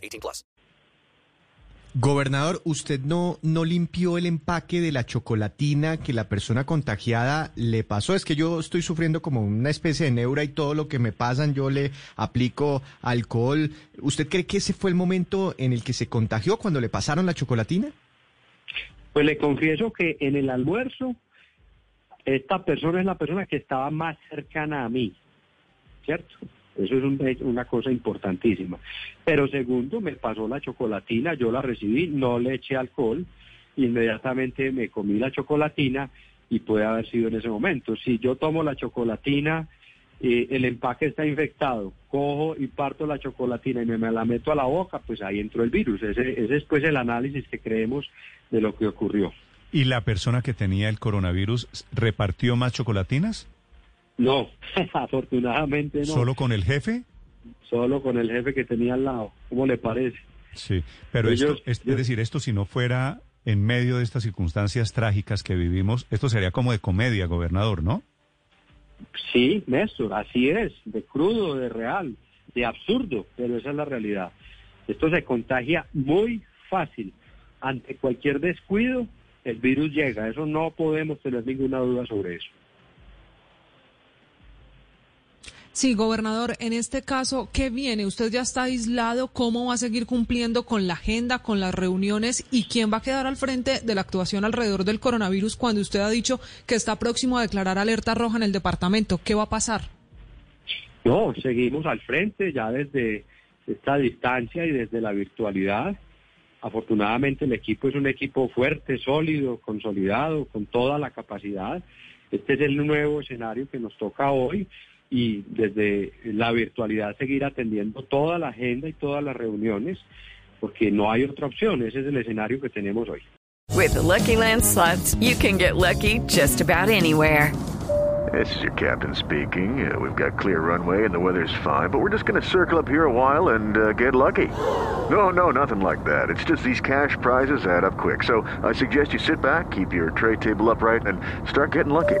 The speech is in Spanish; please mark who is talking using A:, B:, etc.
A: 18 plus.
B: Gobernador, ¿usted no, no limpió el empaque de la chocolatina que la persona contagiada le pasó? Es que yo estoy sufriendo como una especie de neura y todo lo que me pasan yo le aplico alcohol. ¿Usted cree que ese fue el momento en el que se contagió cuando le pasaron la chocolatina?
C: Pues le confieso que en el almuerzo, esta persona es la persona que estaba más cercana a mí, ¿cierto? Eso es un- una cosa importantísima. Pero segundo, me pasó la chocolatina, yo la recibí, no le eché alcohol, inmediatamente me comí la chocolatina y puede haber sido en ese momento. Si yo tomo la chocolatina, eh, el empaque está infectado, cojo y parto la chocolatina y me, me la meto a la boca, pues ahí entró el virus. Ese, ese es pues el análisis que creemos de lo que ocurrió.
D: ¿Y la persona que tenía el coronavirus repartió más chocolatinas?
C: No, afortunadamente no.
D: ¿Solo con el jefe?
C: Solo con el jefe que tenía al lado. ¿Cómo le parece?
D: Sí, pero
C: Ellos-
D: esto, es, es decir, esto si no fuera en medio de estas circunstancias trágicas que vivimos, esto sería como de comedia, gobernador, ¿no?
C: Sí, Néstor, así es, de crudo, de real, de absurdo, pero esa es la realidad. Esto se contagia muy fácil. Ante cualquier descuido, el virus llega. Eso no podemos tener ninguna duda sobre eso.
E: Sí, gobernador, en este caso, ¿qué viene? ¿Usted ya está aislado? ¿Cómo va a seguir cumpliendo con la agenda, con las reuniones? ¿Y quién va a quedar al frente de la actuación alrededor del coronavirus cuando usted ha dicho que está próximo a declarar alerta roja en el departamento? ¿Qué va a pasar?
C: No, seguimos al frente ya desde esta distancia y desde la virtualidad. Afortunadamente el equipo es un equipo fuerte, sólido, consolidado, con toda la capacidad. Este es el nuevo escenario que nos toca hoy y desde la virtualidad seguir atendiendo toda la agenda y todas las reuniones, porque no hay otra opción. Ese es el escenario que tenemos hoy.
F: With the Lucky Land slots, you can get lucky just about anywhere.
G: This is your captain speaking. Uh, we've got clear runway and the weather's fine, but we're just going to circle up here a while and uh, get lucky. No, no, nothing like that. It's just these cash prizes add up quick. So I suggest you sit back, keep your tray table upright, and start getting lucky.